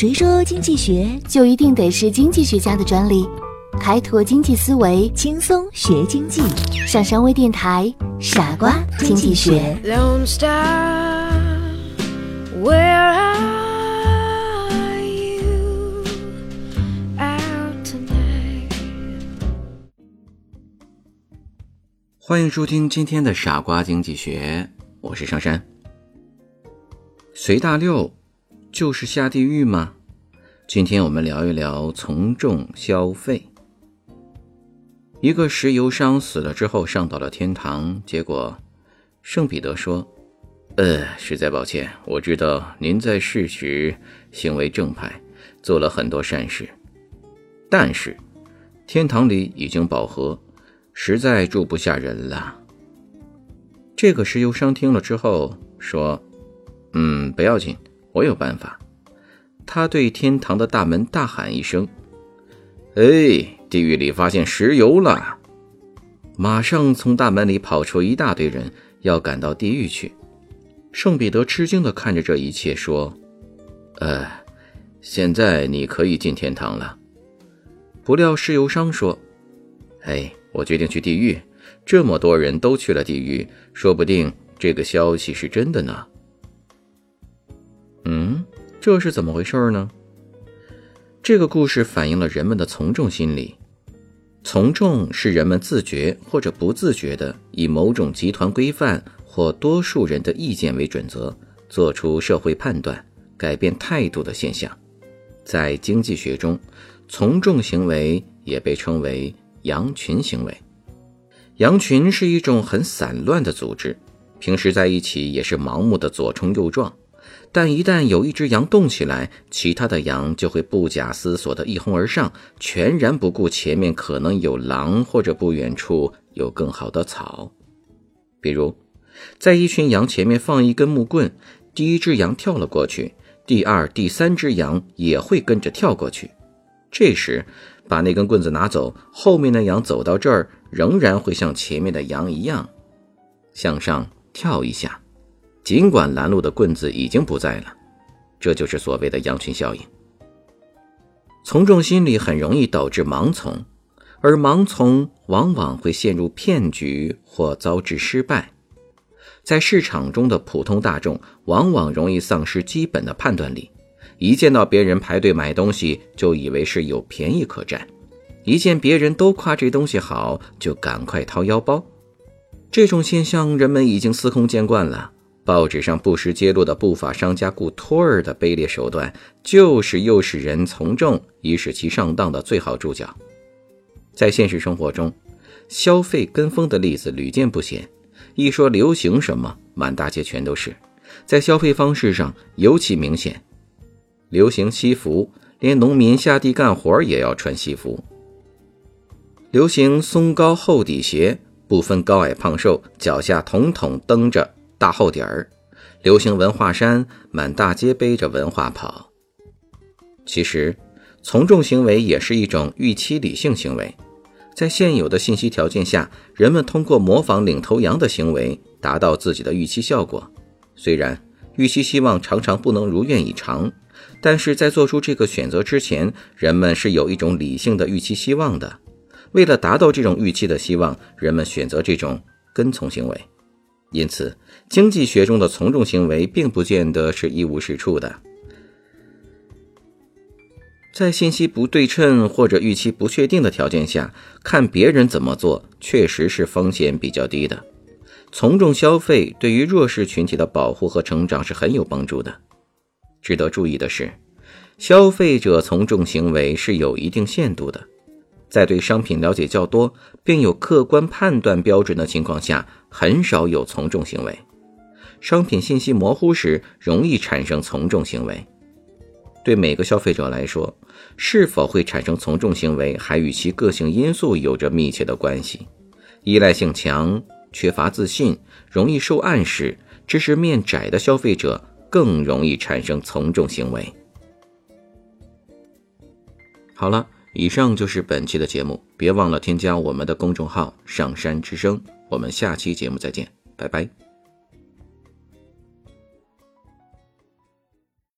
谁说经济学就一定得是经济学家的专利？开拓经济思维，轻松学经济？上山微电台，傻瓜经济学。Where are you out tonight? 欢迎收听今天的傻瓜经济学，我是上山。随大溜就是下地狱吗？今天我们聊一聊从众消费。一个石油商死了之后上到了天堂，结果圣彼得说：“呃，实在抱歉，我知道您在世时行为正派，做了很多善事，但是天堂里已经饱和，实在住不下人了。”这个石油商听了之后说：“嗯，不要紧，我有办法。”他对天堂的大门大喊一声：“哎，地狱里发现石油了！”马上从大门里跑出一大堆人，要赶到地狱去。圣彼得吃惊地看着这一切，说：“呃，现在你可以进天堂了。”不料石油商说：“哎，我决定去地狱。这么多人都去了地狱，说不定这个消息是真的呢。”嗯。这是怎么回事呢？这个故事反映了人们的从众心理。从众是人们自觉或者不自觉的以某种集团规范或多数人的意见为准则，做出社会判断、改变态度的现象。在经济学中，从众行为也被称为羊群行为。羊群是一种很散乱的组织，平时在一起也是盲目的左冲右撞。但一旦有一只羊动起来，其他的羊就会不假思索地一哄而上，全然不顾前面可能有狼或者不远处有更好的草。比如，在一群羊前面放一根木棍，第一只羊跳了过去，第二、第三只羊也会跟着跳过去。这时，把那根棍子拿走，后面的羊走到这儿，仍然会像前面的羊一样，向上跳一下。尽管拦路的棍子已经不在了，这就是所谓的羊群效应。从众心理很容易导致盲从，而盲从往往会陷入骗局或遭致失败。在市场中的普通大众往往容易丧失基本的判断力，一见到别人排队买东西，就以为是有便宜可占；一见别人都夸这东西好，就赶快掏腰包。这种现象人们已经司空见惯了。报纸上不时揭露的不法商家雇托儿的卑劣手段，就是诱使人从众以使其上当的最好注脚。在现实生活中，消费跟风的例子屡见不鲜。一说流行什么，满大街全都是。在消费方式上尤其明显，流行西服，连农民下地干活也要穿西服；流行松高厚底鞋，不分高矮胖瘦，脚下统统蹬着。大厚底儿，流行文化衫，满大街背着文化跑。其实，从众行为也是一种预期理性行为。在现有的信息条件下，人们通过模仿领头羊的行为，达到自己的预期效果。虽然预期希望常常不能如愿以偿，但是在做出这个选择之前，人们是有一种理性的预期希望的。为了达到这种预期的希望，人们选择这种跟从行为。因此，经济学中的从众行为并不见得是一无是处的。在信息不对称或者预期不确定的条件下，看别人怎么做，确实是风险比较低的。从众消费对于弱势群体的保护和成长是很有帮助的。值得注意的是，消费者从众行为是有一定限度的。在对商品了解较多，并有客观判断标准的情况下，很少有从众行为。商品信息模糊时，容易产生从众行为。对每个消费者来说，是否会产生从众行为，还与其个性因素有着密切的关系。依赖性强、缺乏自信、容易受暗示、知识面窄的消费者，更容易产生从众行为。好了。以上就是本期的节目，别忘了添加我们的公众号“上山之声”。我们下期节目再见，拜拜。